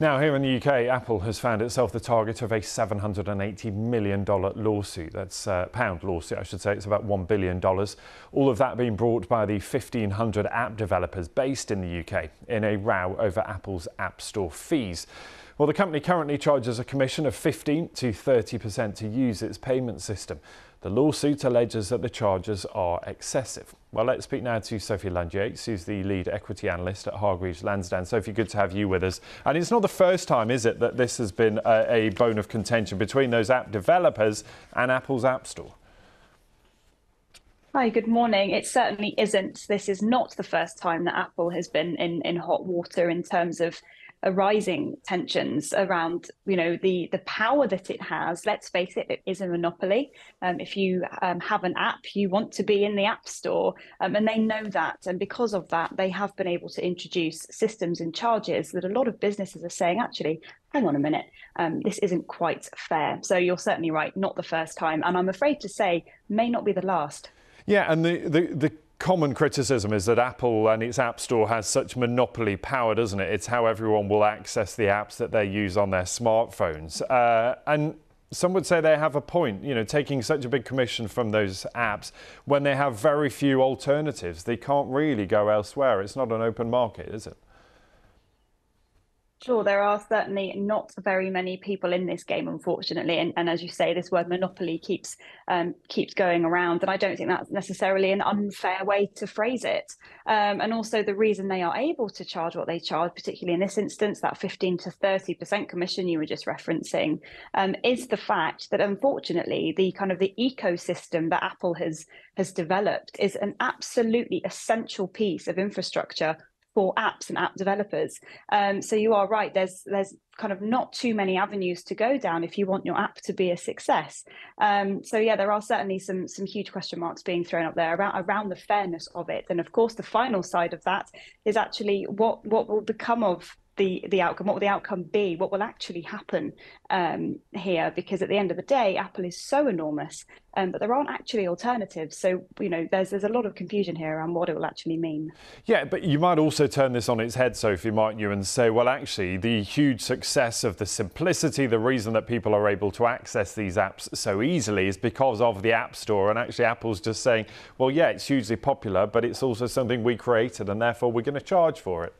Now, here in the UK, Apple has found itself the target of a $780 million lawsuit. That's a uh, pound lawsuit, I should say. It's about $1 billion. All of that being brought by the 1,500 app developers based in the UK in a row over Apple's App Store fees. Well, the company currently charges a commission of 15 to 30% to use its payment system. The lawsuit alleges that the charges are excessive. Well, let's speak now to Sophie Lund-Yates, who's the lead equity analyst at Hargreaves Lansdown. Sophie, good to have you with us. And it's not the first time, is it, that this has been a, a bone of contention between those app developers and Apple's App Store? Hi, good morning. It certainly isn't. This is not the first time that Apple has been in, in hot water in terms of arising tensions around you know the the power that it has. Let's face it it is a monopoly. Um, if you um, have an app you want to be in the app store. Um, and they know that. And because of that they have been able to introduce systems and charges that a lot of businesses are saying actually hang on a minute. Um, this isn't quite fair. So you're certainly right. Not the first time. And i'm afraid to say may not be the last. Yeah and the the, the common criticism is that Apple and its App Store has such monopoly power, doesn't it? It's how everyone will access the apps that they use on their smartphones. Uh, and some would say they have a point, you know, taking such a big commission from those apps when they have very few alternatives. They can't really go elsewhere. It's not an open market, is it? Sure, there are certainly not very many people in this game, unfortunately, and, and as you say, this word monopoly keeps um, keeps going around, and I don't think that's necessarily an unfair way to phrase it. Um, and also, the reason they are able to charge what they charge, particularly in this instance, that fifteen to thirty percent commission you were just referencing, um, is the fact that unfortunately, the kind of the ecosystem that Apple has has developed is an absolutely essential piece of infrastructure for apps and app developers. Um, so you are right. There's there's kind of not too many avenues to go down if you want your app to be a success. Um, so yeah, there are certainly some some huge question marks being thrown up there around around the fairness of it. And of course, the final side of that is actually what what will become of the the outcome what will the outcome be what will actually happen um, here because at the end of the day apple is so enormous um, but there aren't actually alternatives. So you know there's there's a lot of confusion here around what it will actually mean. Yeah but you might also turn this on its head sophie mightn't you and say well actually the huge success of the simplicity the reason that people are able to access these apps so easily is because of the app store. And actually apple's just saying well yeah it's hugely popular but it's also something we created and therefore we're going to charge for it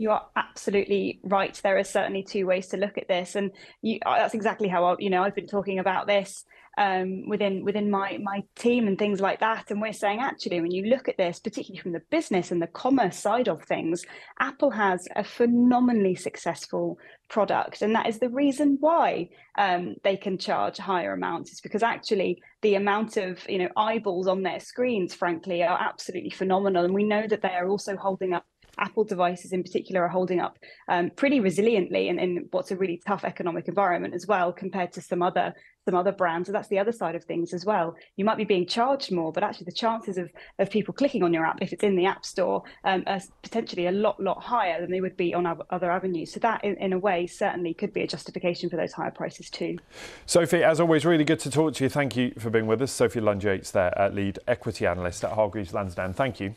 you are absolutely right. There are certainly two ways to look at this, and you, that's exactly how I, you know I've been talking about this um, within within my my team and things like that. And we're saying actually, when you look at this, particularly from the business and the commerce side of things, Apple has a phenomenally successful product, and that is the reason why um, they can charge higher amounts. Is because actually the amount of you know eyeballs on their screens, frankly, are absolutely phenomenal, and we know that they are also holding up Apple devices in particular are holding up um, pretty resiliently in, in what's a really tough economic environment as well compared to some other some other brands. So that's the other side of things as well. You might be being charged more, but actually the chances of, of people clicking on your app if it's in the app store um, are potentially a lot, lot higher than they would be on other avenues. So that in, in a way certainly could be a justification for those higher prices too. Sophie, as always, really good to talk to you. Thank you for being with us. Sophie Lund-Yates there, lead equity analyst at Hargreaves Lansdown. Thank you.